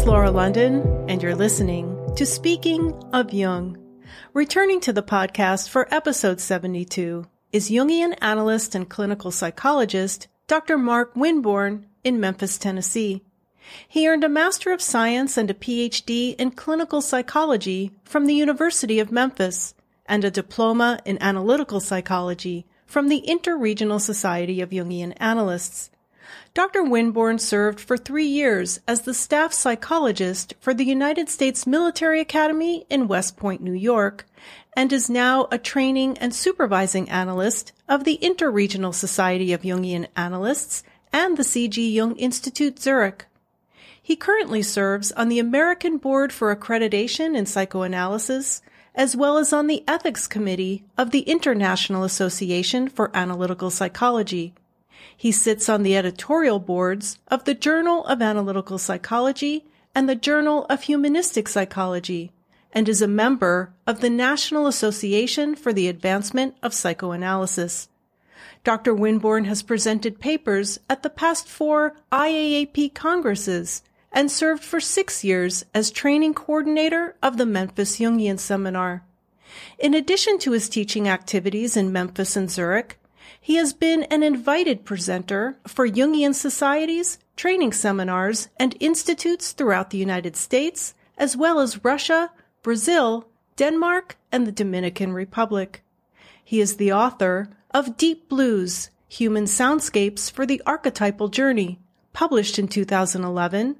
is Laura London, and you're listening to Speaking of Jung. Returning to the podcast for episode 72 is Jungian analyst and clinical psychologist Dr. Mark Winborn in Memphis, Tennessee. He earned a Master of Science and a PhD in clinical psychology from the University of Memphis and a diploma in analytical psychology from the Interregional Society of Jungian Analysts. Dr. Winborn served for three years as the staff psychologist for the United States Military Academy in West Point, New York, and is now a training and supervising analyst of the Interregional Society of Jungian Analysts and the C.G. Jung Institute Zurich. He currently serves on the American Board for Accreditation in Psychoanalysis, as well as on the Ethics Committee of the International Association for Analytical Psychology. He sits on the editorial boards of the Journal of Analytical Psychology and the Journal of Humanistic Psychology, and is a member of the National Association for the Advancement of Psychoanalysis. Dr. Winborn has presented papers at the past four IAAP congresses and served for six years as training coordinator of the Memphis Jungian Seminar. In addition to his teaching activities in Memphis and Zurich, he has been an invited presenter for Jungian societies, training seminars, and institutes throughout the United States, as well as Russia, Brazil, Denmark, and the Dominican Republic. He is the author of Deep Blues, Human Soundscapes for the Archetypal Journey, published in 2011,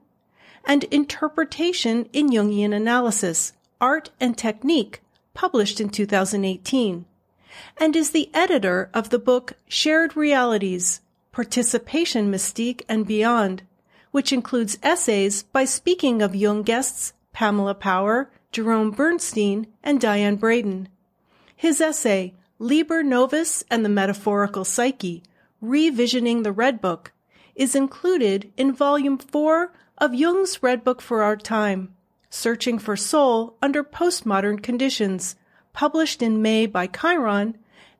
and Interpretation in Jungian Analysis, Art and Technique, published in 2018 and is the editor of the book Shared Realities Participation Mystique and Beyond, which includes essays by speaking of Jung guests Pamela Power, Jerome Bernstein, and Diane Braden. His essay, Liber Novus and the Metaphorical Psyche, Revisioning the Red Book, is included in Volume 4 of Jung's Red Book for Our Time, Searching for Soul Under Postmodern Conditions, published in May by Chiron,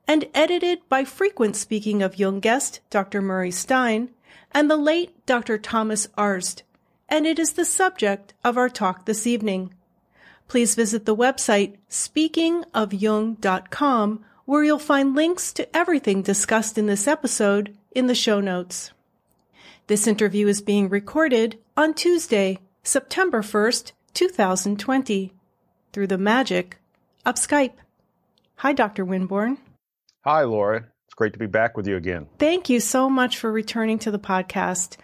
and edited by frequent speaking of Jung guest Dr. Murray Stein and the late Dr. Thomas Arzt, and it is the subject of our talk this evening. Please visit the website speakingofjung.com where you'll find links to everything discussed in this episode in the show notes. This interview is being recorded on Tuesday, September 1st, 2020, through the magic up Skype. Hi, Dr. Winborn. Hi, Laura. It's great to be back with you again. Thank you so much for returning to the podcast.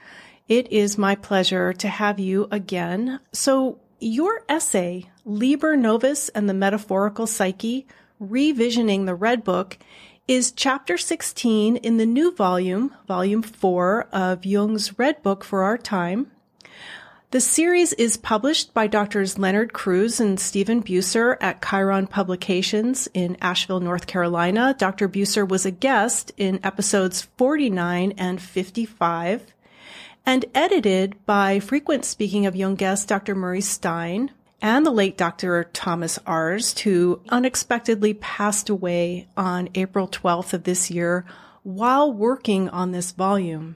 It is my pleasure to have you again. So, your essay, Liber Novus and the Metaphorical Psyche, Revisioning the Red Book, is chapter 16 in the new volume, volume 4 of Jung's Red Book for Our Time. The series is published by Drs. Leonard Cruz and Stephen Buser at Chiron Publications in Asheville, North Carolina. Dr. Buser was a guest in episodes 49 and 55 and edited by frequent speaking of Jung guest Dr. Murray Stein and the late Dr. Thomas Arzt, who unexpectedly passed away on April 12th of this year while working on this volume.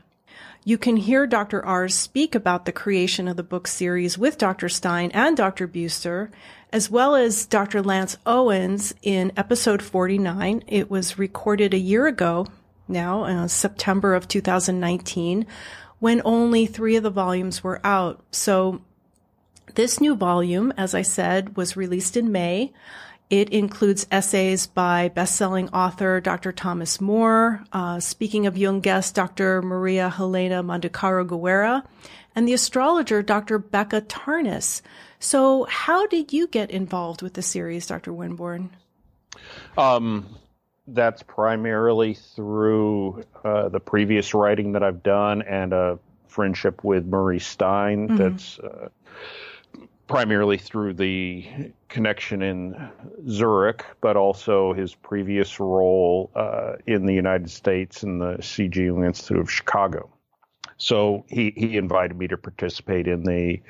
You can hear Dr. Arzt speak about the creation of the book series with Dr. Stein and Dr. Buser, as well as Dr. Lance Owens in episode 49. It was recorded a year ago now, uh, September of 2019, when only three of the volumes were out. So this new volume, as I said, was released in May. It includes essays by best-selling author Dr. Thomas Moore, uh, speaking of Jung guest Dr. Maria Helena Mandacarú Guerra, and the astrologer Dr. Becca Tarnas. So, how did you get involved with the series, Dr. Winborn? Um, that's primarily through uh, the previous writing that I've done and a friendship with Murray Stein. Mm-hmm. That's uh, primarily through the connection in Zurich, but also his previous role uh, in the United States in the C.G. Jung Institute of Chicago. So he, he invited me to participate in the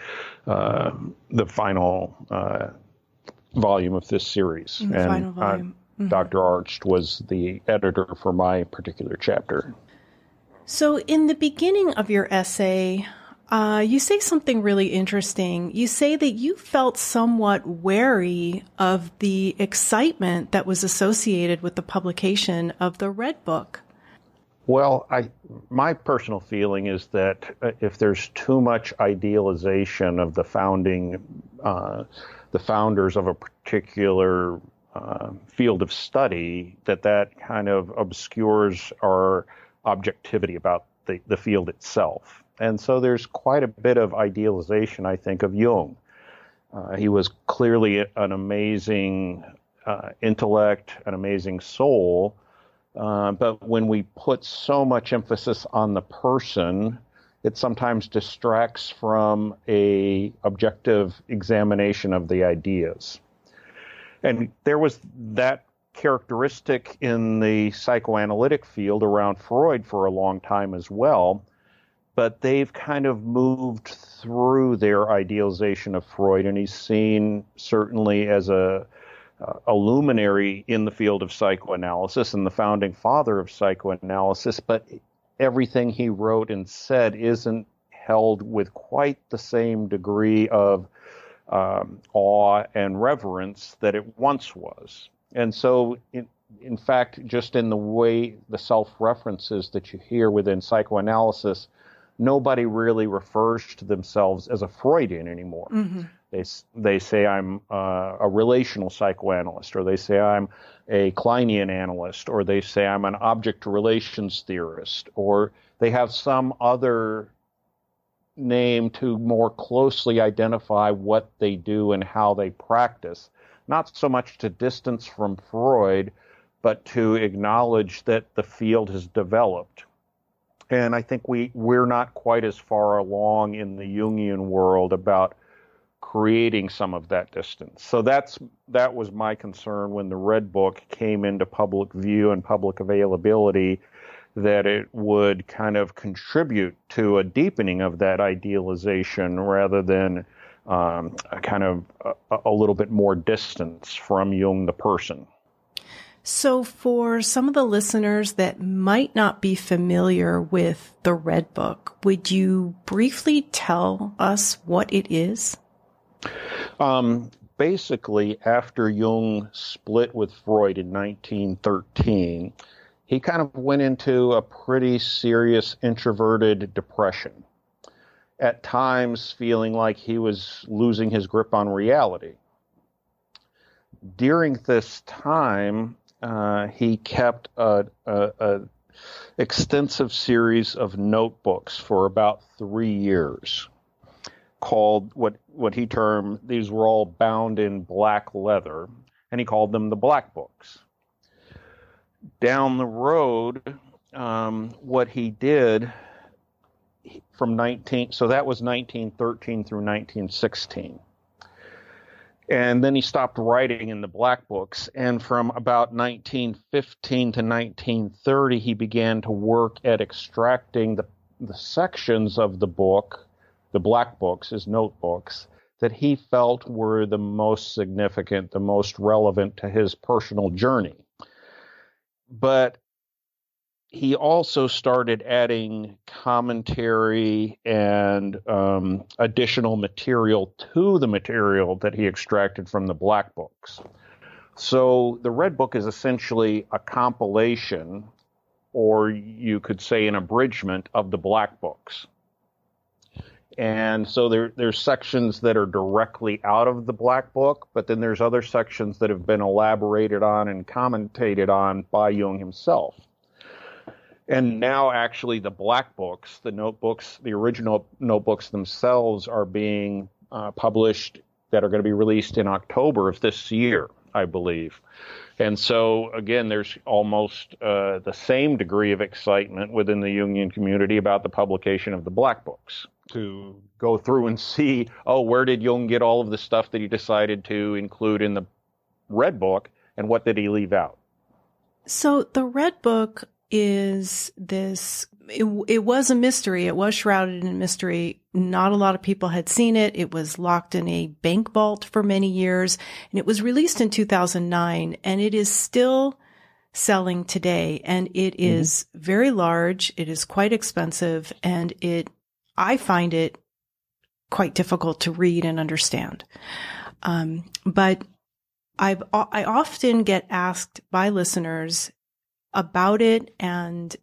uh, the final uh, volume of this series, and mm-hmm. Dr. Arzt was the editor for my particular chapter. So, in the beginning of your essay, uh, you say something really interesting. You say that you felt somewhat wary of the excitement that was associated with the publication of the Red Book. Well, I my personal feeling is that uh, if there's too much idealization of the founding, uh, the founders of a particular uh, field of study, that that kind of obscures our objectivity about the, the field itself. And so there's quite a bit of idealization, I think, of Jung. Uh, he was clearly an amazing uh, intellect, an amazing soul. Uh, but when we put so much emphasis on the person, it sometimes distracts from a objective examination of the ideas. And there was that characteristic in the psychoanalytic field around Freud for a long time as well but they've kind of moved through their idealization of Freud, and he's seen certainly as a, a luminary in the field of psychoanalysis and the founding father of psychoanalysis. But everything he wrote and said isn't held with quite the same degree of um, awe and reverence that it once was. And so, in, in fact, just in the way the self references that you hear within psychoanalysis nobody really refers to themselves as a Freudian anymore. Mm-hmm. They they say I'm uh, a relational psychoanalyst, or they say I'm a Kleinian analyst, or they say I'm an object relations theorist, or they have some other name to more closely identify what they do and how they practice. Not so much to distance from Freud, but to acknowledge that the field has developed and I think we we're not quite as far along in the Jungian world about creating some of that distance. So that's that was my concern when the Red Book came into public view and public availability that it would kind of contribute to a deepening of that idealization rather than um, a kind of a, a little bit more distance from Jung the person. So, for some of the listeners that might not be familiar with the Red Book, would you briefly tell us what it is? Um, basically, after Jung split with Freud in 1913, he kind of went into a pretty serious introverted depression. At times, feeling like he was losing his grip on reality. During this time, uh, he kept a, a, a, extensive series of notebooks for about three years, called what what he termed these were all bound in black leather, and he called them the black books. Down the road, um, what he did from 19 so that was 1913 through 1916 and then he stopped writing in the black books. And from about 1915 to 1930, he began to work at extracting the, the sections of the book, the black books, his notebooks, that he felt were the most significant, the most relevant to his personal journey. But he also started adding commentary and um, additional material to the material that he extracted from the black books. So the red book is essentially a compilation, or you could say an abridgment of the black books. And so there, there's sections that are directly out of the black book, but then there's other sections that have been elaborated on and commentated on by Jung himself. And now, actually, the black books, the notebooks, the original notebooks themselves are being uh, published that are going to be released in October of this year, I believe. And so, again, there's almost uh, the same degree of excitement within the Jungian community about the publication of the black books to go through and see, oh, where did Jung get all of the stuff that he decided to include in the red book, and what did he leave out? So the red book is this it, it, was a mystery. It was shrouded in mystery. Not a lot of people had seen it. It was locked in a bank vault for many years and it was released in 2009 and it is still selling today and it mm-hmm. is very large. It is quite expensive and it, I find it quite difficult to read and understand. Um, but I've, I often get asked by listeners about it and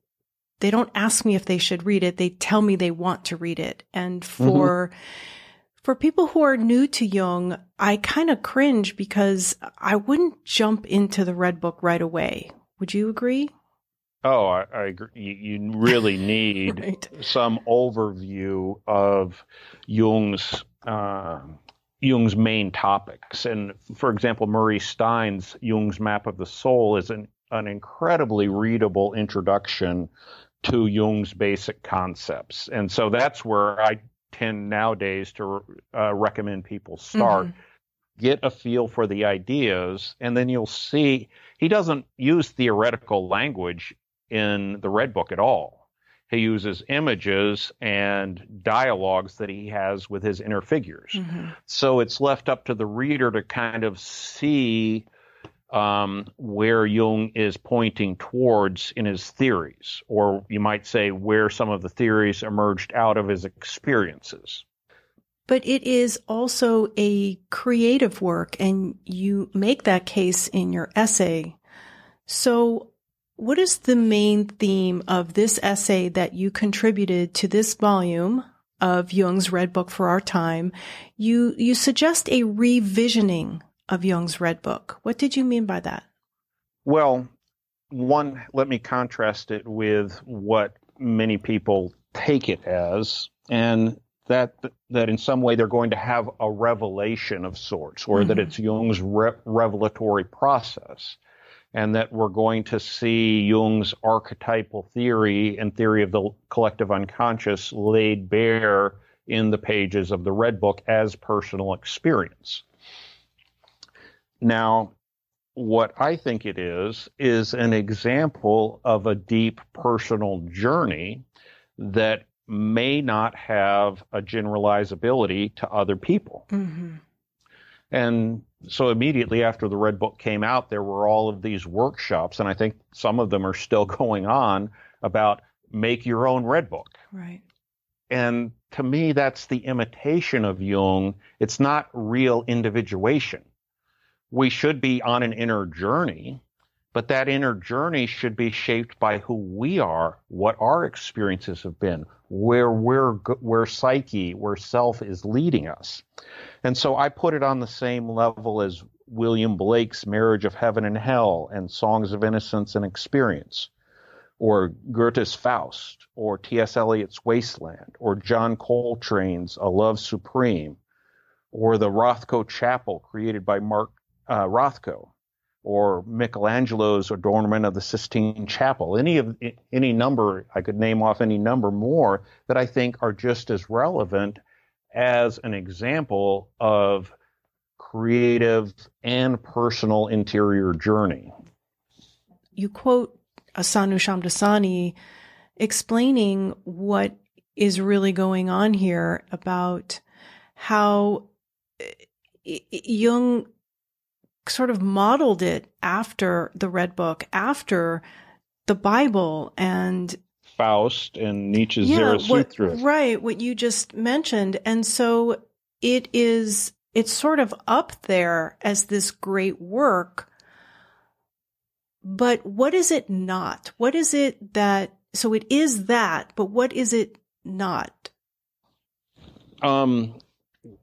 they don't ask me if they should read it. They tell me they want to read it. And for, mm-hmm. for people who are new to Jung, I kind of cringe because I wouldn't jump into the red book right away. Would you agree? Oh, I, I agree. You, really need right. some overview of Jung's uh, Jung's main topics. And for example, Murray Stein's Jung's Map of the Soul is an, an incredibly readable introduction to Jung's basic concepts. And so that's where I tend nowadays to uh, recommend people start. Mm-hmm. Get a feel for the ideas, and then you'll see he doesn't use theoretical language in the Red Book at all. He uses images and dialogues that he has with his inner figures. Mm-hmm. So it's left up to the reader to kind of see um, where Jung is pointing towards in his theories, or you might say where some of the theories emerged out of his experiences. But it is also a creative work, and you make that case in your essay. So, what is the main theme of this essay that you contributed to this volume of Jung's Red Book for Our Time? You, you suggest a revisioning of Jung's Red Book. What did you mean by that? Well, one, let me contrast it with what many people take it as, and that that in some way they're going to have a revelation of sorts, or mm-hmm. that it's Jung's re- revelatory process and that we're going to see Jung's archetypal theory and theory of the collective unconscious laid bare in the pages of the Red Book as personal experience. Now, what I think it is, is an example of a deep personal journey that may not have a generalizability to other people. Mm-hmm. And so immediately after the Red Book came out, there were all of these workshops, and I think some of them are still going on about make your own Red Book. Right. And to me, that's the imitation of Jung. It's not real individuation. We should be on an inner journey, but that inner journey should be shaped by who we are, what our experiences have been, where we're, where psyche, where self is leading us. And so I put it on the same level as William Blake's Marriage of Heaven and Hell and Songs of Innocence and Experience, or Goethe's Faust, or T.S. Eliot's Wasteland, or John Coltrane's A Love Supreme, or the Rothko Chapel created by Mark uh, Rothko, or Michelangelo's Adornment of the Sistine Chapel. Any of any number I could name off any number more that I think are just as relevant as an example of creative and personal interior journey. You quote Sonu Shamdasani explaining what is really going on here about how eh, Jung sort of modeled it after the Red Book, after the Bible, and Faust and Nietzsche's yeah, Zarathustra. What, right, what you just mentioned. And so it is, it's sort of up there as this great work. But what is it not? What is it that, so it is that, but what is it not? Um,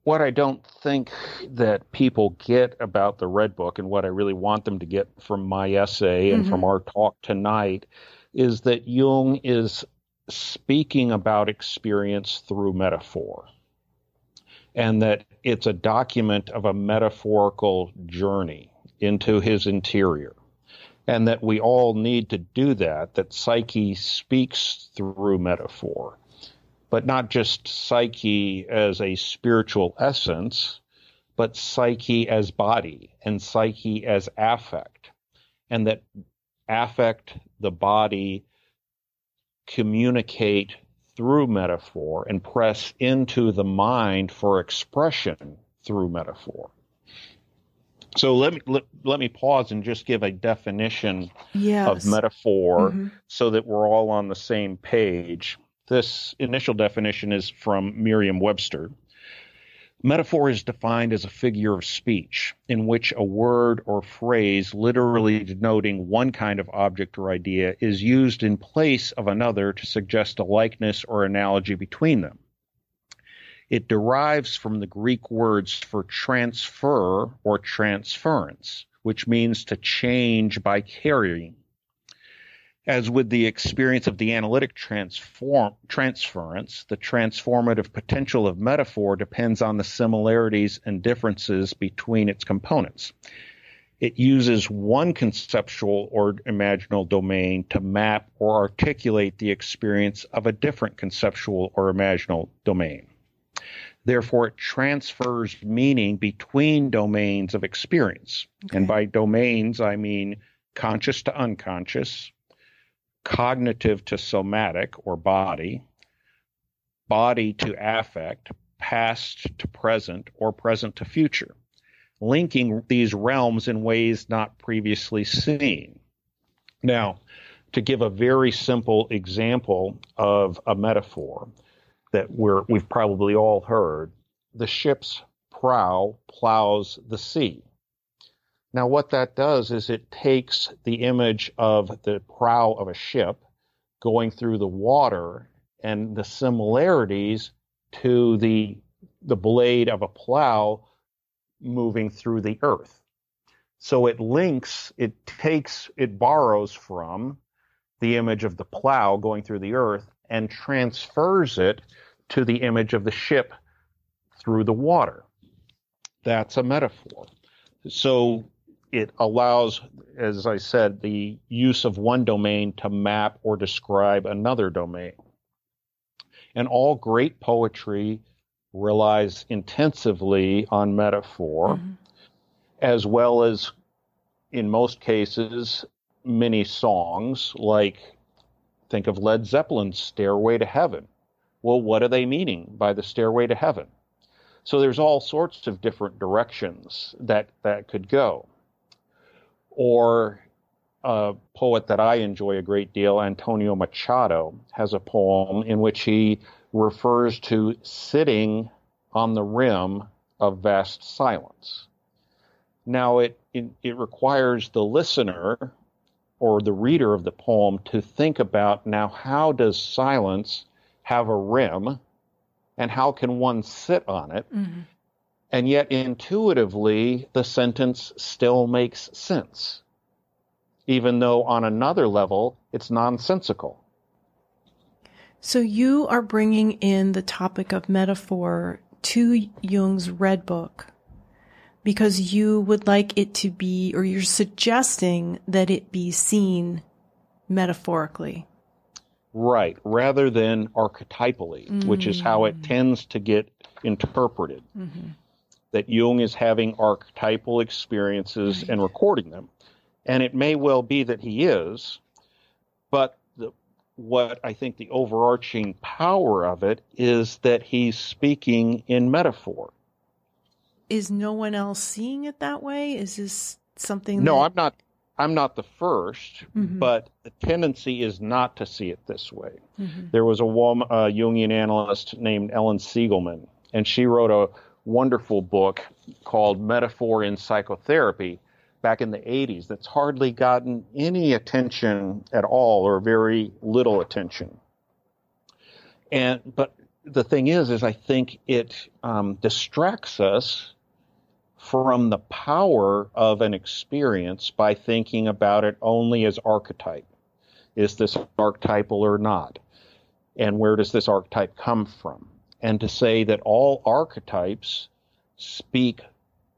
what I don't think that people get about the Red Book and what I really want them to get from my essay and mm-hmm. from our talk tonight is that Jung is speaking about experience through metaphor, and that it's a document of a metaphorical journey into his interior, and that we all need to do that, that psyche speaks through metaphor, but not just psyche as a spiritual essence, but psyche as body and psyche as affect, and that affect, the body, communicate through metaphor and press into the mind for expression through metaphor. So let me let, let me pause and just give a definition yes. of metaphor mm-hmm. so that we're all on the same page. This initial definition is from Merriam-Webster. Metaphor is defined as a figure of speech in which a word or phrase literally denoting one kind of object or idea is used in place of another to suggest a likeness or analogy between them. It derives from the Greek words for transfer or transference, which means to change by carrying as with the experience of the analytic transform, transference, the transformative potential of metaphor depends on the similarities and differences between its components. It uses one conceptual or imaginal domain to map or articulate the experience of a different conceptual or imaginal domain. Therefore, it transfers meaning between domains of experience. Okay. And by domains, I mean conscious to unconscious, cognitive to somatic or body, body to affect, past to present, or present to future, linking these realms in ways not previously seen. Now, to give a very simple example of a metaphor that we're, we've probably all heard, the ship's prow plows the sea. Now, what that does is it takes the image of the prow of a ship going through the water and the similarities to the the blade of a plow moving through the earth. So it links, it takes, it borrows from the image of the plow going through the earth and transfers it to the image of the ship through the water. That's a metaphor. So it allows, as I said, the use of one domain to map or describe another domain. And all great poetry relies intensively on metaphor, mm-hmm. as well as, in most cases, many songs, like think of Led Zeppelin's Stairway to Heaven. Well, what are they meaning by the Stairway to Heaven? So there's all sorts of different directions that, that could go or a poet that I enjoy a great deal, Antonio Machado, has a poem in which he refers to sitting on the rim of vast silence. Now, it, it, it, requires the listener or the reader of the poem to think about now, how does silence have a rim and how can one sit on it? Mm-hmm. And yet, intuitively, the sentence still makes sense, even though on another level, it's nonsensical. So, you are bringing in the topic of metaphor to Jung's Red Book because you would like it to be, or you're suggesting that it be seen metaphorically. Right, rather than archetypally, mm-hmm. which is how it mm. tends to get interpreted. Mm-hmm that Jung is having archetypal experiences right. and recording them. And it may well be that he is, but the, what I think the overarching power of it is that he's speaking in metaphor. Is no one else seeing it that way? Is this something? No, that... I'm not. I'm not the 1st mm-hmm. but the tendency is not to see it this way. Mm-hmm. There was a woman, a Jungian analyst named Ellen Siegelman, and she wrote a wonderful book called Metaphor in Psychotherapy back in the 80s that's hardly gotten any attention at all or very little attention. And but the thing is, is I think it um, distracts us from the power of an experience by thinking about it only as archetype. Is this archetypal or not? And where does this archetype come from? And to say that all archetypes speak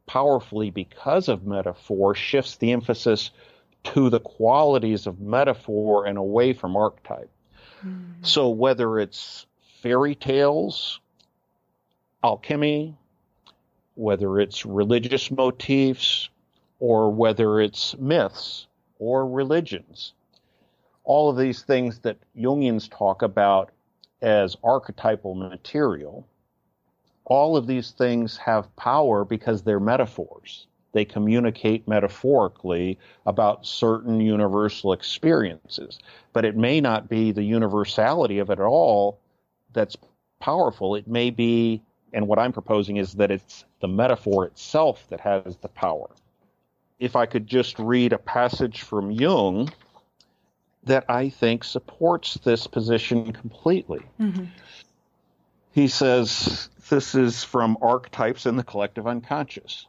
powerfully because of metaphor shifts the emphasis to the qualities of metaphor and away from archetype. Mm-hmm. So whether it's fairy tales, alchemy, whether it's religious motifs, or whether it's myths or religions, all of these things that Jungians talk about as archetypal material, all of these things have power because they're metaphors. They communicate metaphorically about certain universal experiences. But it may not be the universality of it all that's powerful. It may be And what I'm proposing is that it's the metaphor itself that has the power. If I could just read a passage from Jung that I think supports this position completely. Mm-hmm. He says, This is from Archetypes in the Collective Unconscious.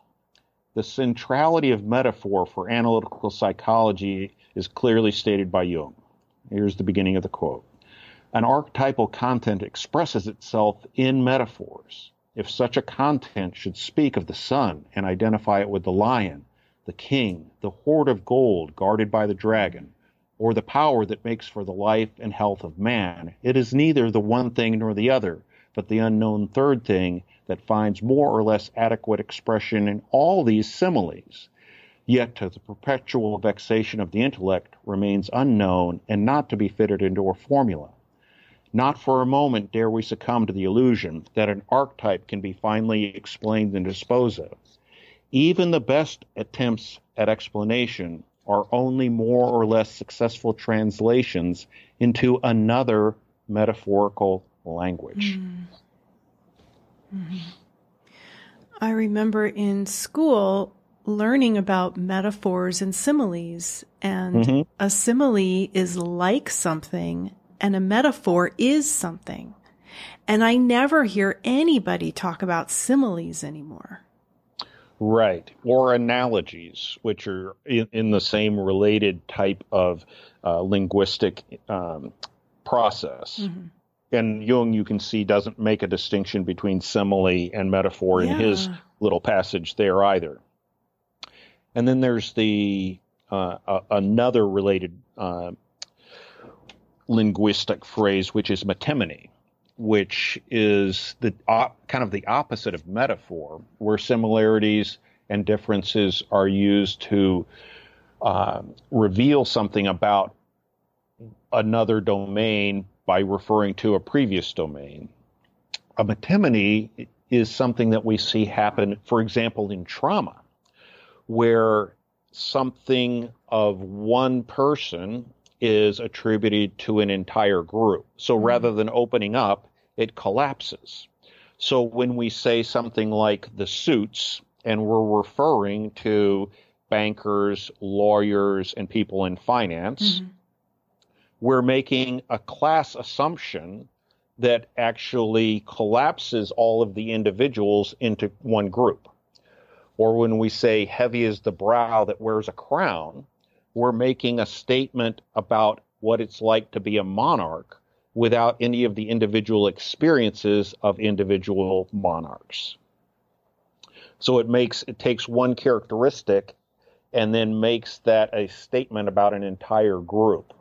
The centrality of metaphor for analytical psychology is clearly stated by Jung. Here's the beginning of the quote. An archetypal content expresses itself in metaphors. If such a content should speak of the sun and identify it with the lion, the king, the hoard of gold guarded by the dragon, or the power that makes for the life and health of man, it is neither the one thing nor the other, but the unknown third thing that finds more or less adequate expression in all these similes yet to the perpetual vexation of the intellect remains unknown and not to be fitted into a formula. Not for a moment dare we succumb to the illusion that an archetype can be finally explained and disposed of. Even the best attempts at explanation are only more or less successful translations into another metaphorical language. Mm. Mm-hmm. I remember in school, learning about metaphors and similes. And mm-hmm. a simile is like something and a metaphor is something. And I never hear anybody talk about similes anymore. Right. Or analogies, which are in, in the same related type of uh, linguistic um, process. Mm-hmm. And Jung, you can see, doesn't make a distinction between simile and metaphor yeah. in his little passage there either. And then there's the uh, uh, another related uh, linguistic phrase, which is metonymy, which is the uh, kind of the opposite of metaphor, where similarities and differences are used to uh, reveal something about another domain by referring to a previous domain. A metonymy is something that we see happen, for example, in trauma where something of one person is attributed to an entire group. So mm-hmm. rather than opening up, it collapses. So when we say something like the suits, and we're referring to bankers, lawyers, and people in finance, mm-hmm. we're making a class assumption that actually collapses all of the individuals into one group or when we say heavy is the brow that wears a crown, we're making a statement about what it's like to be a monarch without any of the individual experiences of individual monarchs. So it makes it takes one characteristic and then makes that a statement about an entire group.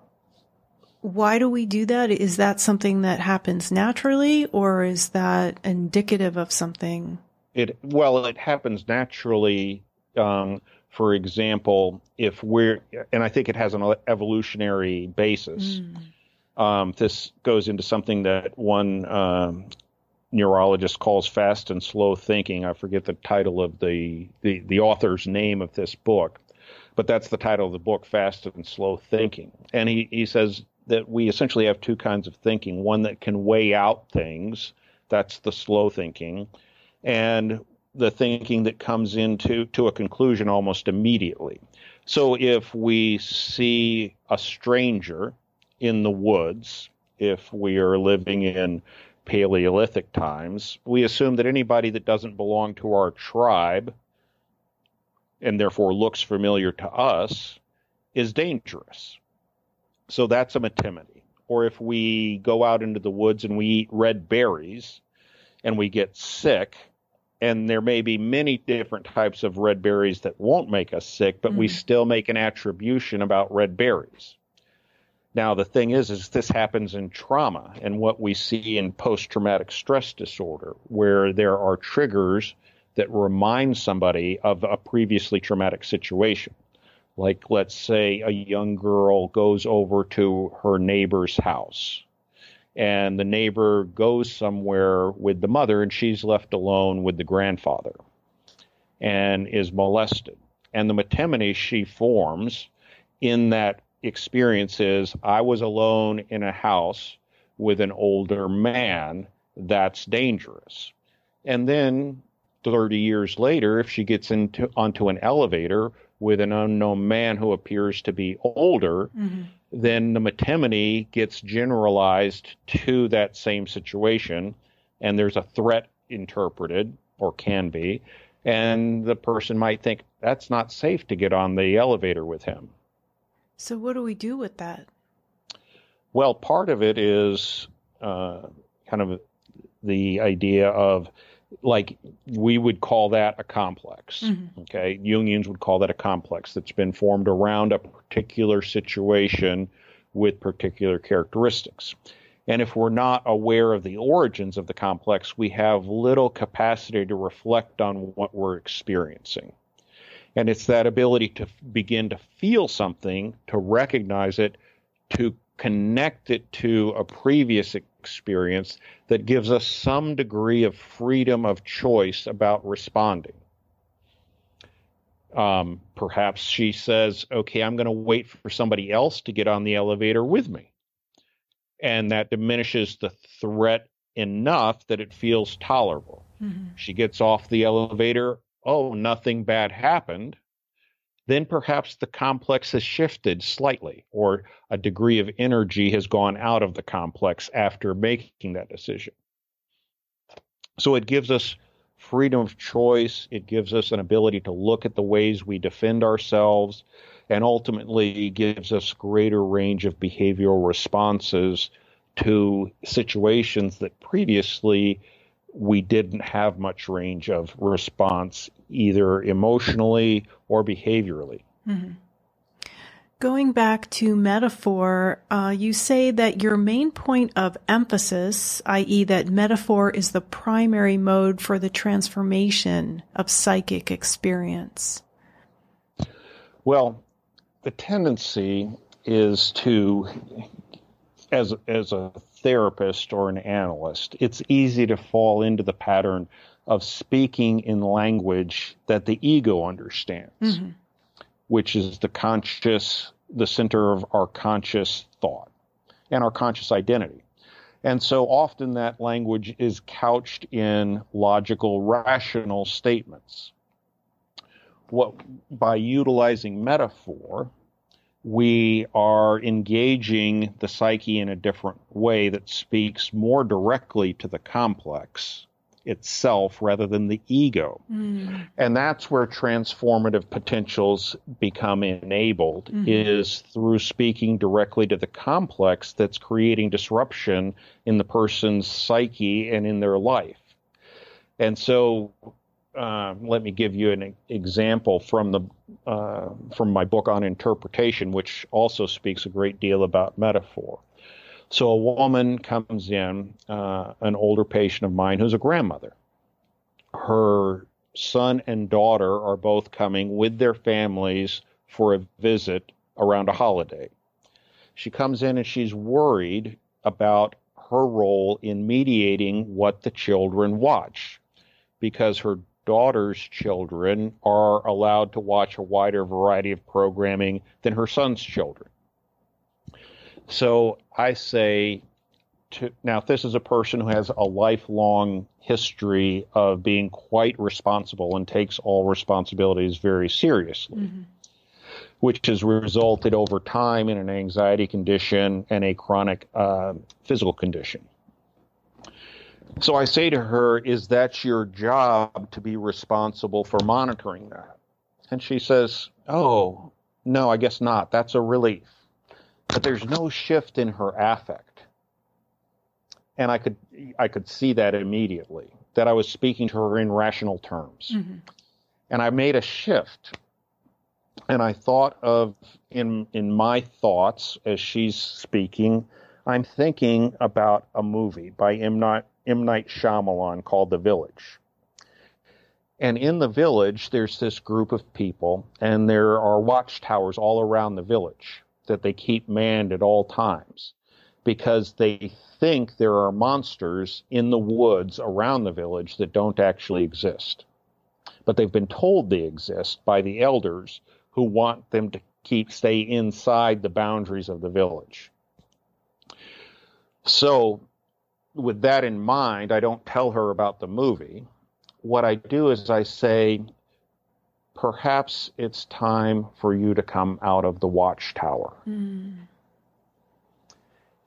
Why do we do that? Is that something that happens naturally or is that indicative of something it well, it happens naturally. Um, for example, if we're, and I think it has an evolutionary basis. Mm. Um, this goes into something that one um, neurologist calls fast and slow thinking. I forget the title of the, the, the author's name of this book, but that's the title of the book, Fast and Slow Thinking. And he, he says that we essentially have two kinds of thinking one that can weigh out things, that's the slow thinking, and the thinking that comes into to a conclusion almost immediately. So if we see a stranger in the woods, if we are living in Paleolithic times, we assume that anybody that doesn't belong to our tribe and therefore looks familiar to us is dangerous. So that's a metonymy. Or if we go out into the woods and we eat red berries and we get sick, and there may be many different types of red berries that won't make us sick, but mm. we still make an attribution about red berries. Now, the thing is, is this happens in trauma and what we see in post traumatic stress disorder, where there are triggers that remind somebody of a previously traumatic situation. Like, let's say a young girl goes over to her neighbor's house and the neighbor goes somewhere with the mother and she's left alone with the grandfather and is molested. And the metonymy she forms in that experience is I was alone in a house with an older man. That's dangerous. And then 30 years later, if she gets into onto an elevator with an unknown man who appears to be older, mm-hmm. then the metonymy gets generalized to that same situation, and there's a threat interpreted, or can be, and the person might think that's not safe to get on the elevator with him. So, what do we do with that? Well, part of it is uh, kind of the idea of like we would call that a complex. Mm-hmm. Okay, Jungians would call that a complex that's been formed around a particular situation with particular characteristics. And if we're not aware of the origins of the complex, we have little capacity to reflect on what we're experiencing. And it's that ability to begin to feel something, to recognize it, to connect it to a previous experience that gives us some degree of freedom of choice about responding. Um, perhaps she says, okay, I'm going to wait for somebody else to get on the elevator with me. And that diminishes the threat enough that it feels tolerable. Mm-hmm. She gets off the elevator. Oh, nothing bad happened then perhaps the complex has shifted slightly or a degree of energy has gone out of the complex after making that decision. So it gives us freedom of choice. It gives us an ability to look at the ways we defend ourselves and ultimately gives us greater range of behavioral responses to situations that previously we didn't have much range of response, either emotionally or behaviorally. Mm-hmm. Going back to metaphor, uh, you say that your main point of emphasis, i.e., that metaphor is the primary mode for the transformation of psychic experience. Well, the tendency is to, as as a therapist or an analyst, it's easy to fall into the pattern of speaking in language that the ego understands, mm-hmm. which is the conscious, the center of our conscious thought and our conscious identity. And so often that language is couched in logical, rational statements. What, by utilizing metaphor, we are engaging the psyche in a different way that speaks more directly to the complex itself rather than the ego. Mm. And that's where transformative potentials become enabled mm-hmm. is through speaking directly to the complex that's creating disruption in the person's psyche and in their life. And so uh, let me give you an example from the uh, from my book on interpretation, which also speaks a great deal about metaphor. So a woman comes in, uh, an older patient of mine who's a grandmother. Her son and daughter are both coming with their families for a visit around a holiday. She comes in and she's worried about her role in mediating what the children watch because her daughter's children are allowed to watch a wider variety of programming than her son's children. So I say to, now, if this is a person who has a lifelong history of being quite responsible and takes all responsibilities very seriously, mm-hmm. which has resulted over time in an anxiety condition and a chronic uh, physical condition. So I say to her, Is that your job to be responsible for monitoring that? And she says, Oh, no, I guess not. That's a relief. But there's no shift in her affect. And I could I could see that immediately, that I was speaking to her in rational terms. Mm-hmm. And I made a shift. And I thought of in in my thoughts as she's speaking, I'm thinking about a movie by M. Night, M. Night Shyamalan called The Village. And in the village, there's this group of people, and there are watchtowers all around the village that they keep manned at all times because they think there are monsters in the woods around the village that don't actually exist. But they've been told they exist by the elders who want them to keep stay inside the boundaries of the village. So with that in mind, I don't tell her about the movie. what I do is I say, perhaps it's time for you to come out of the watchtower. Mm.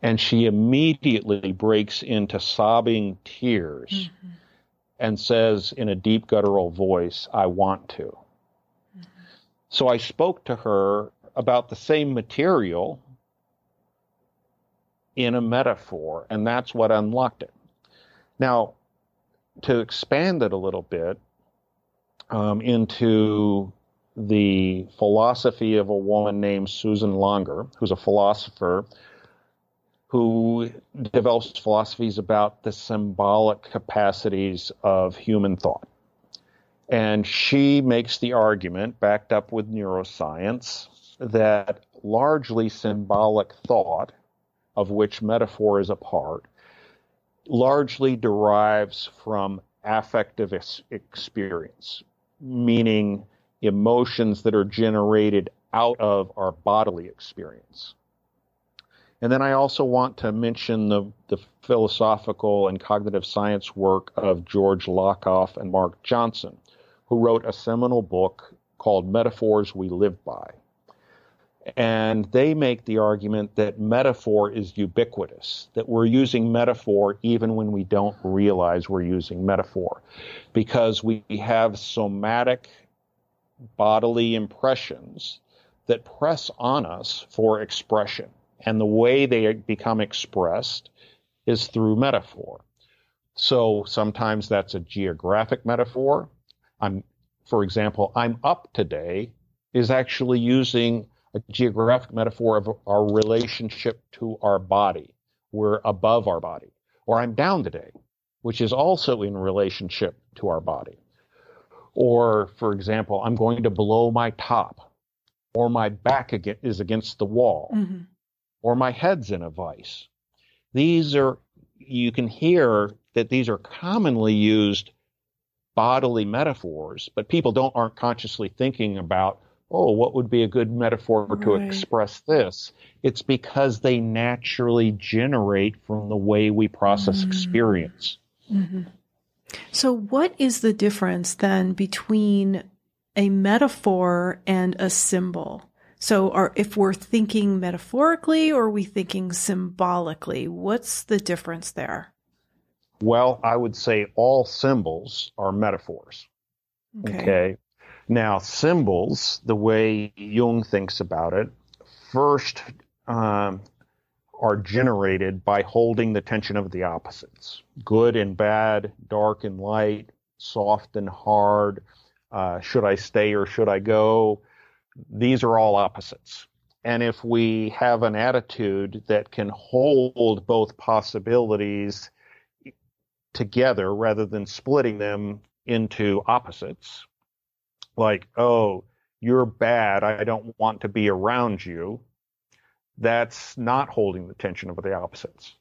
And she immediately breaks into sobbing tears mm-hmm. and says in a deep guttural voice, I want to. Mm-hmm. So I spoke to her about the same material in a metaphor, and that's what unlocked it. Now, to expand it a little bit um, into the philosophy of a woman named Susan Langer, who's a philosopher who develops philosophies about the symbolic capacities of human thought. And she makes the argument, backed up with neuroscience, that largely symbolic thought, of which metaphor is a part, largely derives from affective experience, meaning emotions that are generated out of our bodily experience. And then I also want to mention the, the philosophical and cognitive science work of George Lakoff and Mark Johnson, who wrote a seminal book called Metaphors We Live By. And they make the argument that metaphor is ubiquitous, that we're using metaphor even when we don't realize we're using metaphor, because we have somatic bodily impressions that press on us for expression. And the way they become expressed is through metaphor. So sometimes that's a geographic metaphor. I'm, for example, I'm up today is actually using a geographic metaphor of our relationship to our body. We're above our body. Or I'm down today, which is also in relationship to our body. Or, for example, I'm going to blow my top, or my back is against the wall, mm-hmm. or my head's in a vice. These are, you can hear that these are commonly used bodily metaphors, but people don't aren't consciously thinking about oh, what would be a good metaphor right. to express this? It's because they naturally generate from the way we process mm-hmm. experience. Mm-hmm. So, what is the difference then between a metaphor and a symbol? So, are, if we're thinking metaphorically or are we thinking symbolically? What's the difference there? Well, I would say all symbols are metaphors. Okay. okay. Now, symbols, the way Jung thinks about it, first um, are generated by holding the tension of the opposites good and bad, dark and light, soft and hard, uh, should I stay or should I go? These are all opposites. And if we have an attitude that can hold both possibilities together rather than splitting them into opposites, like, oh, you're bad. I don't want to be around you. That's not holding the tension of the opposites.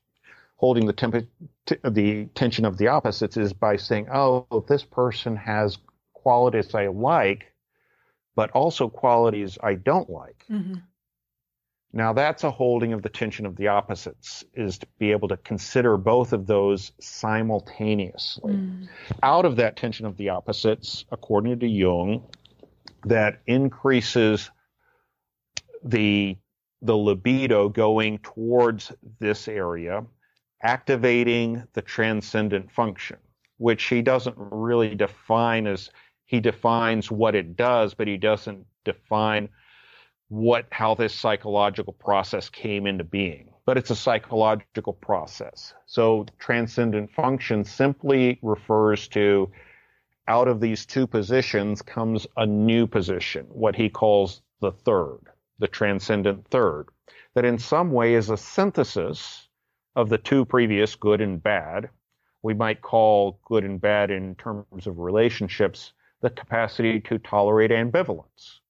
Holding the, temp- t- the tension of the opposites is by saying, oh, this person has qualities I like, but also qualities I don't like. Mm-hmm. Now that's a holding of the tension of the opposites, is to be able to consider both of those simultaneously. Mm. Out of that tension of the opposites, according to Jung, that increases the the libido going towards this area, activating the transcendent function, which he doesn't really define as he defines what it does, but he doesn't define what how this psychological process came into being but it's a psychological process. So transcendent function simply refers to out of these two positions comes a new position what he calls the third the transcendent third that in some way is a synthesis of the two previous good and bad. We might call good and bad in terms of relationships the capacity to tolerate ambivalence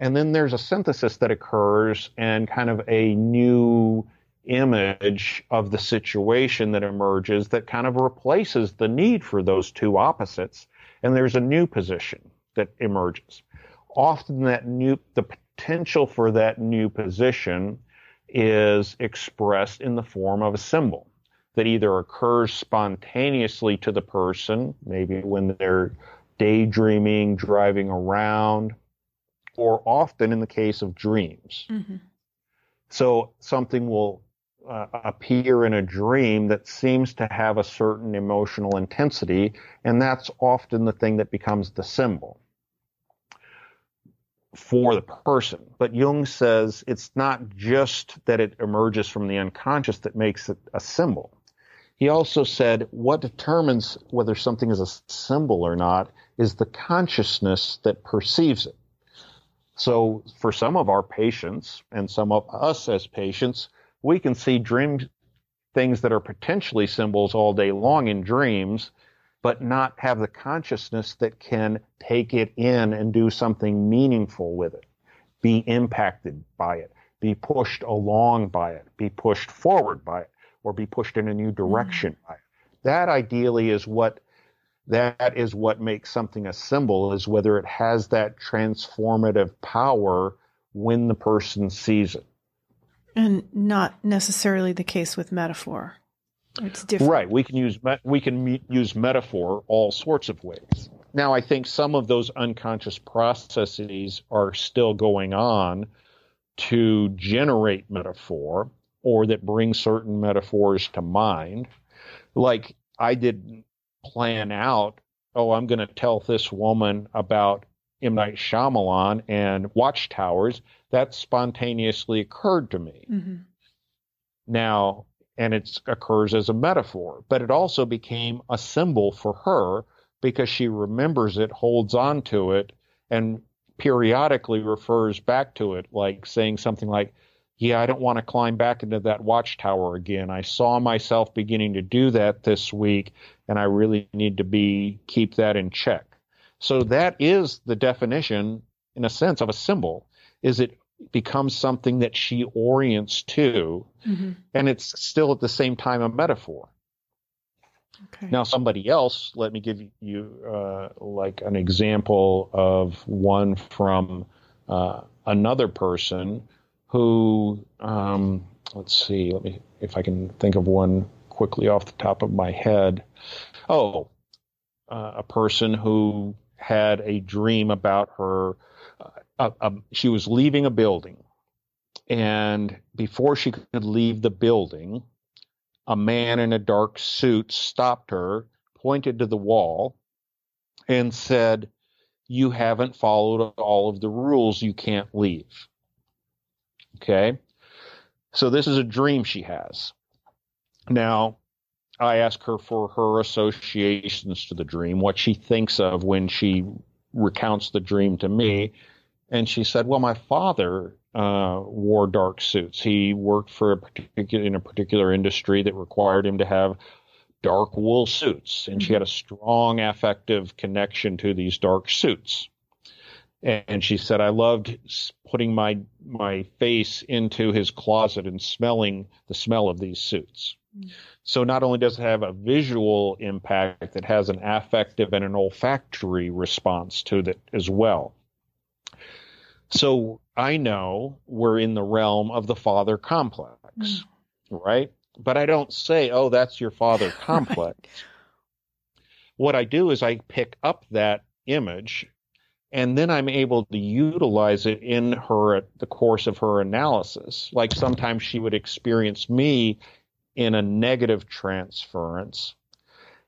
and then there's a synthesis that occurs and kind of a new image of the situation that emerges that kind of replaces the need for those two opposites. And there's a new position that emerges. Often that new, the potential for that new position is expressed in the form of a symbol. that either occurs spontaneously to the person, maybe when they're daydreaming, driving around, or often in the case of dreams. Mm-hmm. So something will uh, appear in a dream that seems to have a certain emotional intensity, and that's often the thing that becomes the symbol for the person. But Jung says it's not just that it emerges from the unconscious that makes it a symbol. He also said what determines whether something is a symbol or not is the consciousness that perceives it. So for some of our patients and some of us as patients, we can see dream things that are potentially symbols all day long in dreams, but not have the consciousness that can take it in and do something meaningful with it, be impacted by it, be pushed along by it, be pushed forward by it or be pushed in a new direction mm. by it. That ideally is what that is what makes something a symbol is whether it has that transformative power when the person sees it. And not necessarily the case with metaphor. It's different. Right. We can use we can use metaphor all sorts of ways. Now, I think some of those unconscious processes are still going on to generate metaphor, or that bring certain metaphors to mind. Like I didn't plan out, oh, I'm going to tell this woman about M. Night Shyamalan and Watchtowers. That spontaneously occurred to me. Mm-hmm. Now, and it occurs as a metaphor, but it also became a symbol for her because she remembers it, holds on to it, and periodically refers back to it, like saying something like, yeah, I don't want to climb back into that watchtower again. I saw myself beginning to do that this week, and I really need to be keep that in check. So that is the definition, in a sense, of a symbol. Is it becomes something that she orients to, mm-hmm. and it's still at the same time a metaphor. Okay. Now, somebody else, let me give you uh, like an example of one from uh, another person who, um, let's see, let me, if I can think of one quickly off the top of my head. Oh, uh, a person who had a dream about her. Uh, uh, she was leaving a building, and before she could leave the building, a man in a dark suit stopped her, pointed to the wall, and said, You haven't followed all of the rules. You can't leave. Okay. So this is a dream she has. Now, I ask her for her associations to the dream, what she thinks of when she recounts the dream to me. And she said, Well, my father uh, wore dark suits. He worked for a particular in a particular industry that required him to have dark wool suits, and she had a strong affective connection to these dark suits and she said I loved putting my my face into his closet and smelling the smell of these suits. Mm. So not only does it have a visual impact, it has an affective and an olfactory response to it as well. So I know we're in the realm of the father complex, mm. right? But I don't say, "Oh, that's your father complex." right. What I do is I pick up that image and then I'm able to utilize it in her the course of her analysis. Like sometimes she would experience me in a negative transference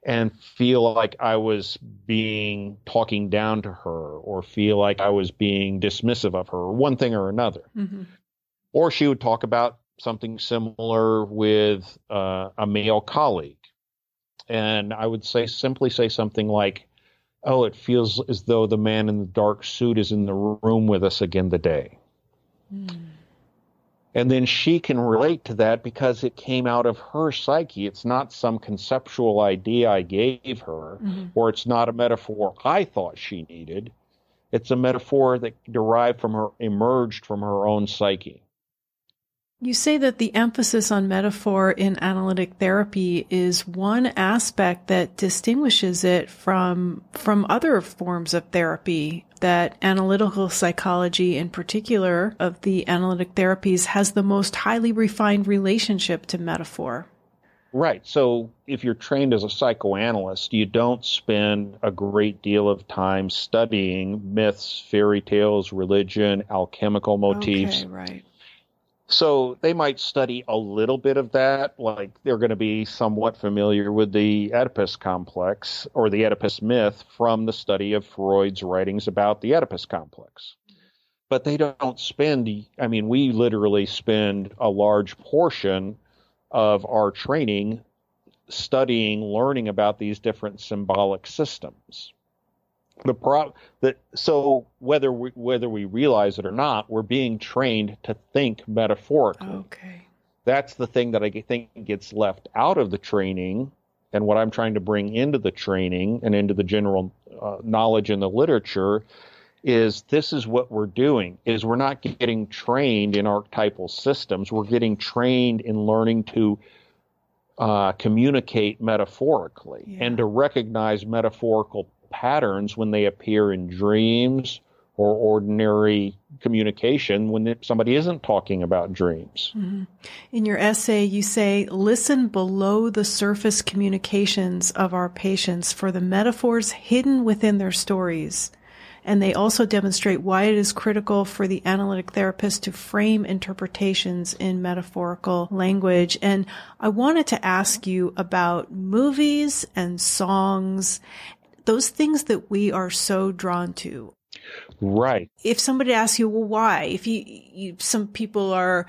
and feel like I was being talking down to her or feel like I was being dismissive of her, one thing or another. Mm-hmm. Or she would talk about something similar with uh, a male colleague. And I would say simply say something like, oh, it feels as though the man in the dark suit is in the room with us again today. Mm. And then she can relate to that because it came out of her psyche. It's not some conceptual idea I gave her, mm-hmm. or it's not a metaphor I thought she needed. It's a metaphor that derived from her, emerged from her own psyche. You say that the emphasis on metaphor in analytic therapy is one aspect that distinguishes it from from other forms of therapy that analytical psychology in particular of the analytic therapies has the most highly refined relationship to metaphor. Right. So if you're trained as a psychoanalyst, you don't spend a great deal of time studying myths, fairy tales, religion, alchemical motifs. Okay, right. So they might study a little bit of that, like they're going to be somewhat familiar with the Oedipus complex or the Oedipus myth from the study of Freud's writings about the Oedipus complex. But they don't spend, I mean, we literally spend a large portion of our training studying, learning about these different symbolic systems the pro that so whether we whether we realize it or not, we're being trained to think metaphorically. Okay. That's the thing that I think gets left out of the training, and what I'm trying to bring into the training and into the general uh, knowledge in the literature is this is what we're doing is we're not getting trained in archetypal systems we're getting trained in learning to uh, communicate metaphorically yeah. and to recognize metaphorical patterns when they appear in dreams or ordinary communication when somebody isn't talking about dreams. Mm-hmm. In your essay, you say, listen below the surface communications of our patients for the metaphors hidden within their stories. And they also demonstrate why it is critical for the analytic therapist to frame interpretations in metaphorical language. And I wanted to ask you about movies and songs those things that we are so drawn to. Right. If somebody asks you, well, why? If you, you some people are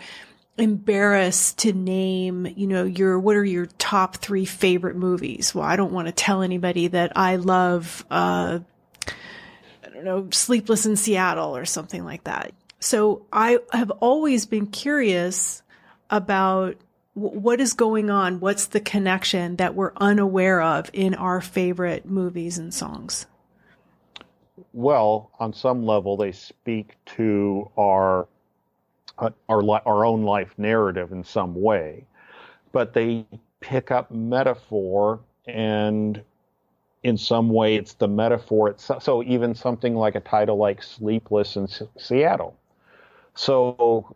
embarrassed to name, you know, your, what are your top three favorite movies? Well, I don't want to tell anybody that I love, uh, I don't know, Sleepless in Seattle or something like that. So I have always been curious about what is going on? What's the connection that we're unaware of in our favorite movies and songs? Well, on some level, they speak to our uh, our our own life narrative in some way, but they pick up metaphor and in some way it's the metaphor itself. So even something like a title like Sleepless in Seattle. So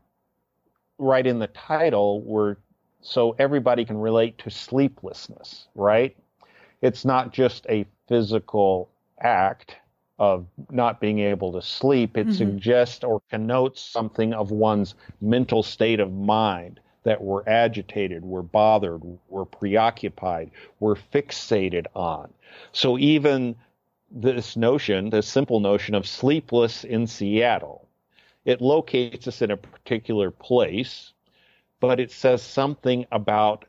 right in the title, we're so everybody can relate to sleeplessness, right? It's not just a physical act of not being able to sleep. It mm-hmm. suggests or connotes something of one's mental state of mind that we're agitated, we're bothered, we're preoccupied, we're fixated on. So even this notion, this simple notion of sleepless in Seattle, it locates us in a particular place but it says something about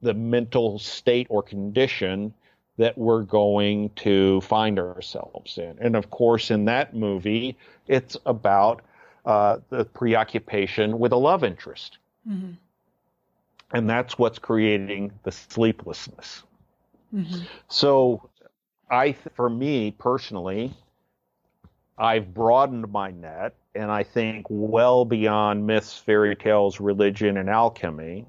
the mental state or condition that we're going to find ourselves in. And of course, in that movie, it's about uh, the preoccupation with a love interest. Mm-hmm. And that's what's creating the sleeplessness. Mm-hmm. So, I, for me personally, I've broadened my net and I think well beyond myths, fairy tales, religion, and alchemy.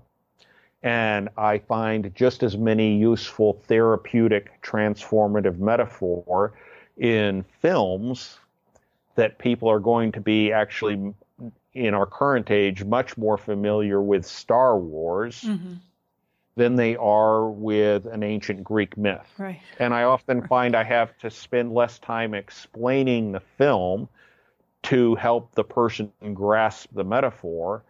And I find just as many useful therapeutic transformative metaphor in films that people are going to be actually in our current age much more familiar with Star Wars mm-hmm. than they are with an ancient Greek myth. Right. And I often find I have to spend less time explaining the film to help the person grasp the metaphor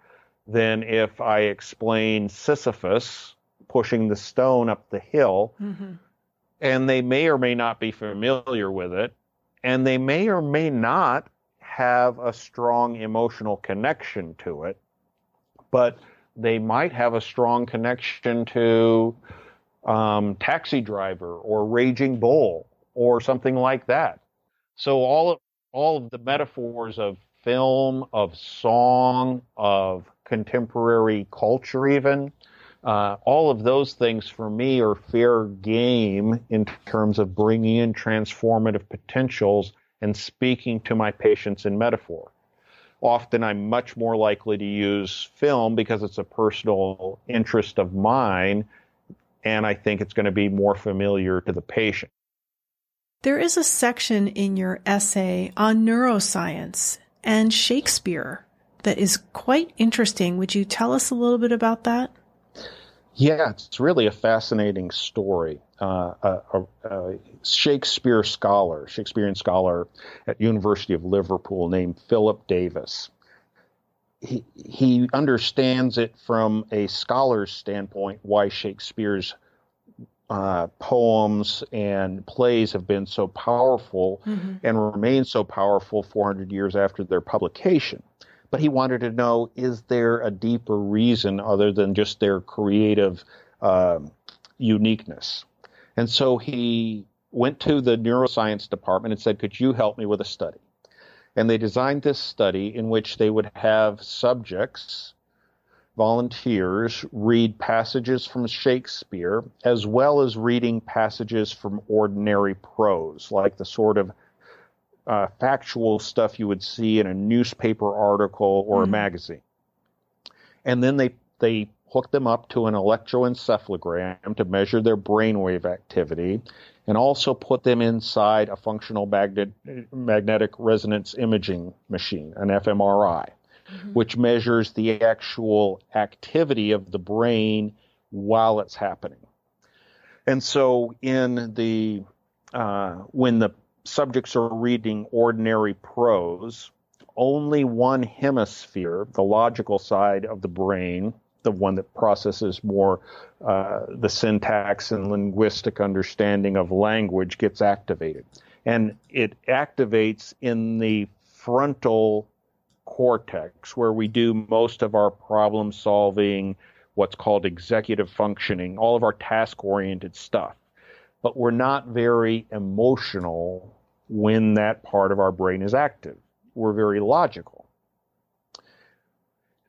than if I explain Sisyphus pushing the stone up the hill. Mm-hmm. And they may or may not be familiar with it. And they may or may not have a strong emotional connection to it. But they might have a strong connection to um, Taxi Driver or Raging Bull or something like that. So all all of the metaphors of film, of song, of contemporary culture, even. Uh, all of those things for me are fair game in terms of bringing in transformative potentials and speaking to my patients in metaphor. Often I'm much more likely to use film because it's a personal interest of mine, and I think it's going to be more familiar to the patient. There is a section in your essay on neuroscience and Shakespeare that is quite interesting. Would you tell us a little bit about that? Yeah, it's really a fascinating story. Uh, a, a, Shakespeare scholar, Shakespearean scholar at University of Liverpool named Philip Davis. He, he understands it from a scholar's standpoint why Shakespeare's uh, poems and plays have been so powerful mm-hmm. and remain so powerful 400 years after their publication. But he wanted to know is there a deeper reason other than just their creative uh, uniqueness? And so he went to the neuroscience department and said, Could you help me with a study? And they designed this study in which they would have subjects volunteers read passages from Shakespeare as well as reading passages from ordinary prose, like the sort of uh, factual stuff you would see in a newspaper article or mm-hmm. a magazine. And then they they hook them up to an electroencephalogram to measure their brainwave activity, and also put them inside a functional magnet, magnetic resonance imaging machine, an fMRI mm-hmm. which measures the actual activity of the brain while it's happening. And so, in the uh, when the subjects are reading ordinary prose, only one hemisphere, the logical side of the brain, the one that processes more uh, the syntax and linguistic understanding of language, gets activated. And it activates in the frontal cortex, where we do most of our problem solving, what's called executive functioning, all of our task oriented stuff. But we're not very emotional when that part of our brain is active. We're very logical.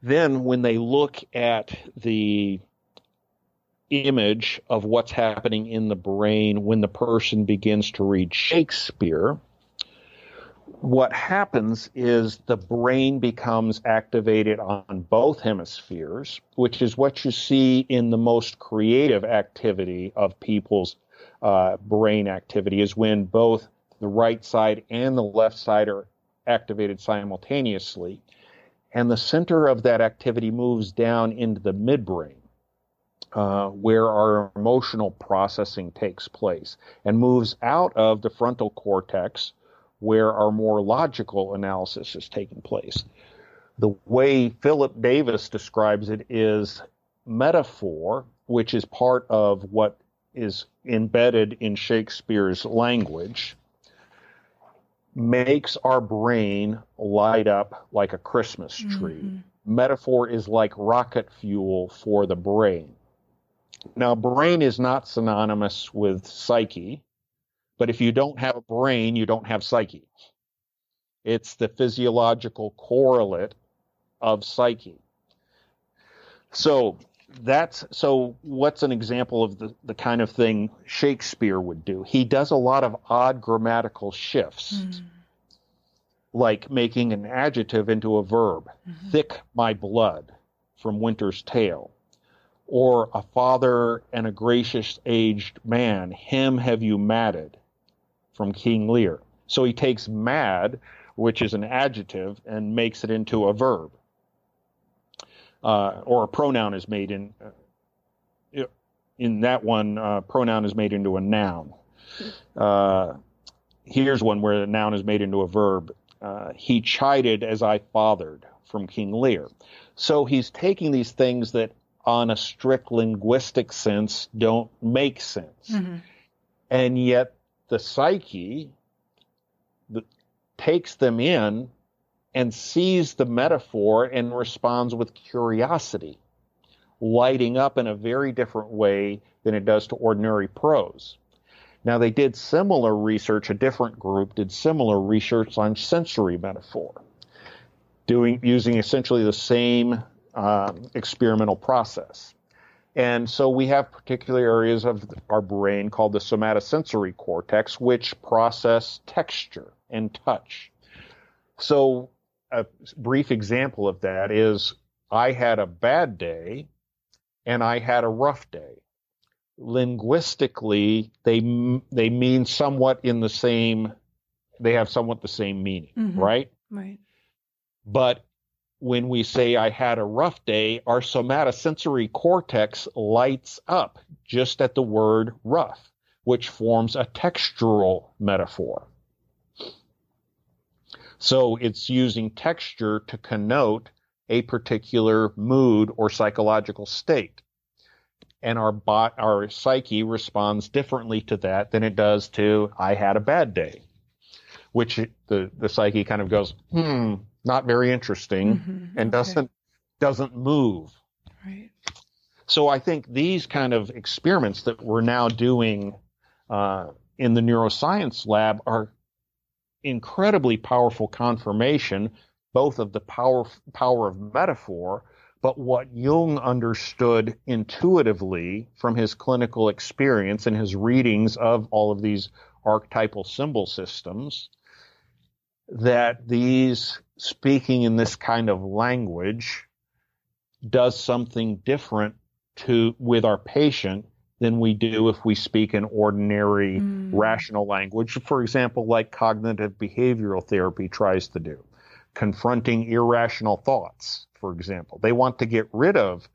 Then, when they look at the image of what's happening in the brain when the person begins to read Shakespeare, what happens is the brain becomes activated on both hemispheres, which is what you see in the most creative activity of people's uh, brain activity, is when both the right side and the left side are activated simultaneously. And the center of that activity moves down into the midbrain. Uh, where our emotional processing takes place and moves out of the frontal cortex, where our more logical analysis is taking place. The way Philip Davis describes it is metaphor, which is part of what is embedded in Shakespeare's language, makes our brain light up like a Christmas tree. Mm-hmm. Metaphor is like rocket fuel for the brain. Now, brain is not synonymous with psyche. But if you don't have a brain, you don't have psyche. It's the physiological correlate of psyche. So that's so what's an example of the, the kind of thing Shakespeare would do? He does a lot of odd grammatical shifts. Mm. Like making an adjective into a verb, mm-hmm. thick my blood from Winter's Tale or a father and a gracious aged man, him have you madded from King Lear. So he takes mad, which is an adjective, and makes it into a verb. Uh, or a pronoun is made in uh, in that one uh, pronoun is made into a noun. Uh, here's one where the noun is made into a verb. Uh, he chided as I fathered from King Lear. So he's taking these things that, on a strict linguistic sense, don't make sense, mm-hmm. and yet the psyche that takes them in and sees the metaphor and responds with curiosity, lighting up in a very different way than it does to ordinary prose. Now, they did similar research, a different group did similar research on sensory metaphor, doing, using essentially the same um, experimental process. And so we have particular areas of our brain called the somatosensory cortex, which process texture and touch. So a brief example of that is I had a bad day and I had a rough day. Linguistically, they they mean somewhat in the same. They have somewhat the same meaning, mm-hmm. right? Right. But when we say I had a rough day, our somatosensory cortex lights up just at the word rough, which forms a textural metaphor. So it's using texture to connote a particular mood or psychological state. And our bot, our psyche responds differently to that than it does to I had a bad day, which the, the psyche kind of goes, hmm, not very interesting mm-hmm. and doesn't doesn't move. Right. So I think these kind of experiments that we're now doing uh, in the neuroscience lab are incredibly powerful confirmation, both of the power power of metaphor, but what Jung understood intuitively from his clinical experience and his readings of all of these archetypal symbol systems, that these speaking in this kind of language does something different to with our patient than we do if we speak in ordinary mm. rational language. For example like cognitive behavioral therapy tries to do. Confronting irrational thoughts for example. They want to get rid of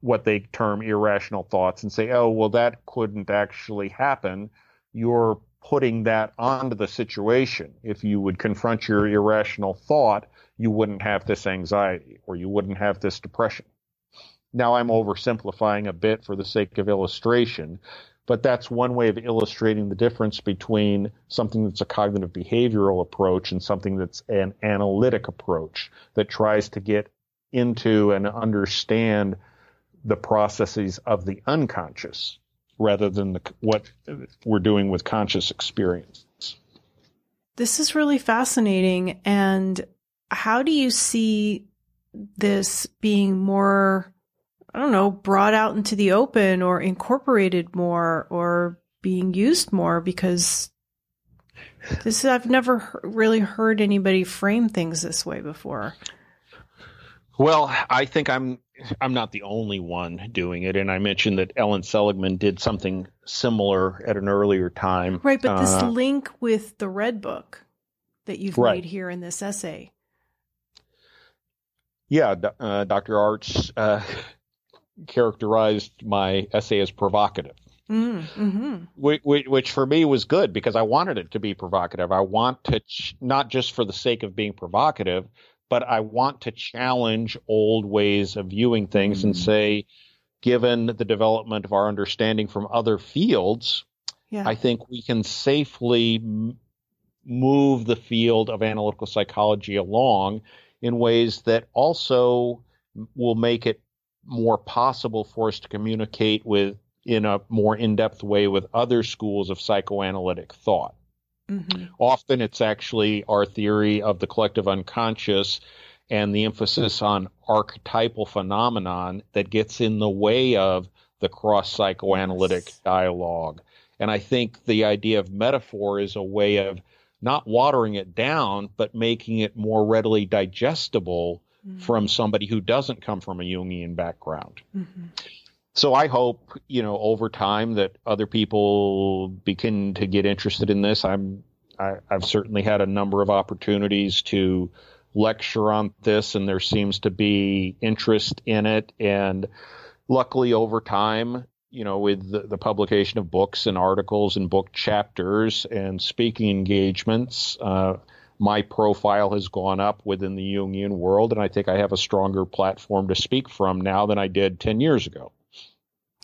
what they term irrational thoughts and say oh well that couldn't actually happen. You're putting that onto the situation. If you would confront your irrational thought, you wouldn't have this anxiety or you wouldn't have this depression. Now I'm oversimplifying a bit for the sake of illustration, but that's one way of illustrating the difference between something that's a cognitive behavioral approach and something that's an analytic approach that tries to get into and understand the processes of the unconscious rather than the, what we're doing with conscious experience. This is really fascinating. And how do you see this being more, I don't know, brought out into the open or incorporated more or being used more? Because this, I've never really heard anybody frame things this way before. Well, I think I'm I'm not the only one doing it, and I mentioned that Ellen Siegelman did something similar at an earlier time. Right, but this uh, link with the Red Book that you've right. made here in this essay. Yeah, uh, Dr. Arzt uh, characterized my essay as provocative. Mm, mm-hmm. which, which, for me was good because I wanted it to be provocative. I want to, ch- not just for the sake of being provocative, but I want to challenge old ways of viewing things mm-hmm. and mm. say, given the development of our understanding from other fields, yeah. I think we can safely m- move the field of analytical psychology along in ways that also will make it more possible for us to communicate with in a more in-depth way with other schools of psychoanalytic thought. Mm-hmm. Often it's actually our theory of the collective unconscious and the emphasis on archetypal phenomenon that gets in the way of the cross psychoanalytic dialogue. And I think the idea of metaphor is a way of not watering it down, but making it more readily digestible mm-hmm. from somebody who doesn't come from a Jungian background. Mm-hmm so I hope, you know, over time that other people begin to get interested in this. I'm, I, I've certainly had a number of opportunities to lecture on this and there seems to be interest in it. And luckily over time, you know, with the, the publication of books and articles and book chapters and speaking engagements, uh, my profile has gone up within the Jungian world, and I think I have a stronger platform to speak from now than I did 10 years ago.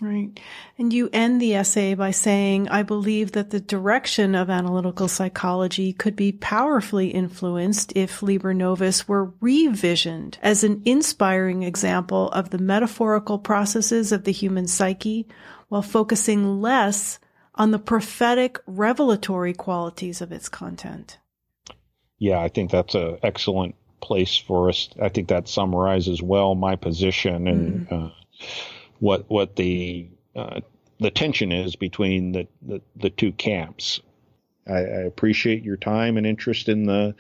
Right. And you end the essay by saying, I believe that the direction of analytical psychology could be powerfully influenced if Liber Novus were revisioned as an inspiring example of the metaphorical processes of the human psyche while focusing less on the prophetic revelatory qualities of its content. Yeah, I think that's an excellent place for us. I think that summarizes well my position and, mm. uh, what what the uh, the tension is between the, the, the two camps. I, I, appreciate your time and interest in the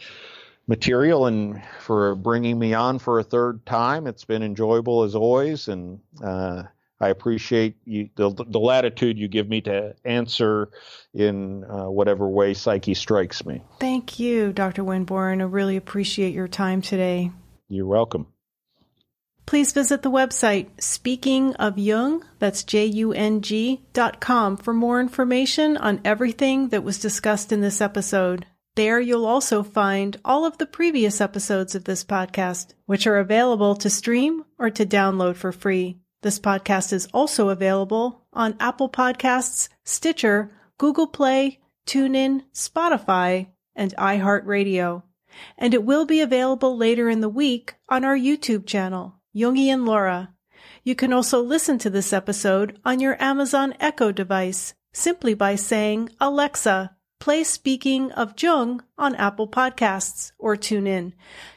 material and for bringing me on for a third time. It's been enjoyable as always, and uh, I appreciate you, the, the latitude you give me to answer in uh, whatever way psyche strikes me. Thank you, Dr. Winborn. I really appreciate your time today. You're welcome. Please visit the website Speaking of Jung, that's J-U-N-G dot com for more information on everything that was discussed in this episode. There you'll also find all of the previous episodes of this podcast, which are available to stream or to download for free. This podcast is also available on Apple Podcasts, Stitcher, Google Play, TuneIn, Spotify, and iHeartRadio. And it will be available later in the week on our YouTube channel, Jungian Laura. You can also listen to this episode on your Amazon Echo device simply by saying, Alexa, play Speaking of Jung on Apple Podcasts or TuneIn.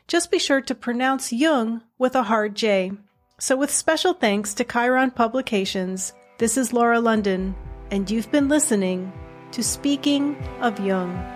Just be sure to pronounce Jung with a hard J. So with special thanks to Chiron Publications, this is Laura London, and you've been listening to Speaking of Jung.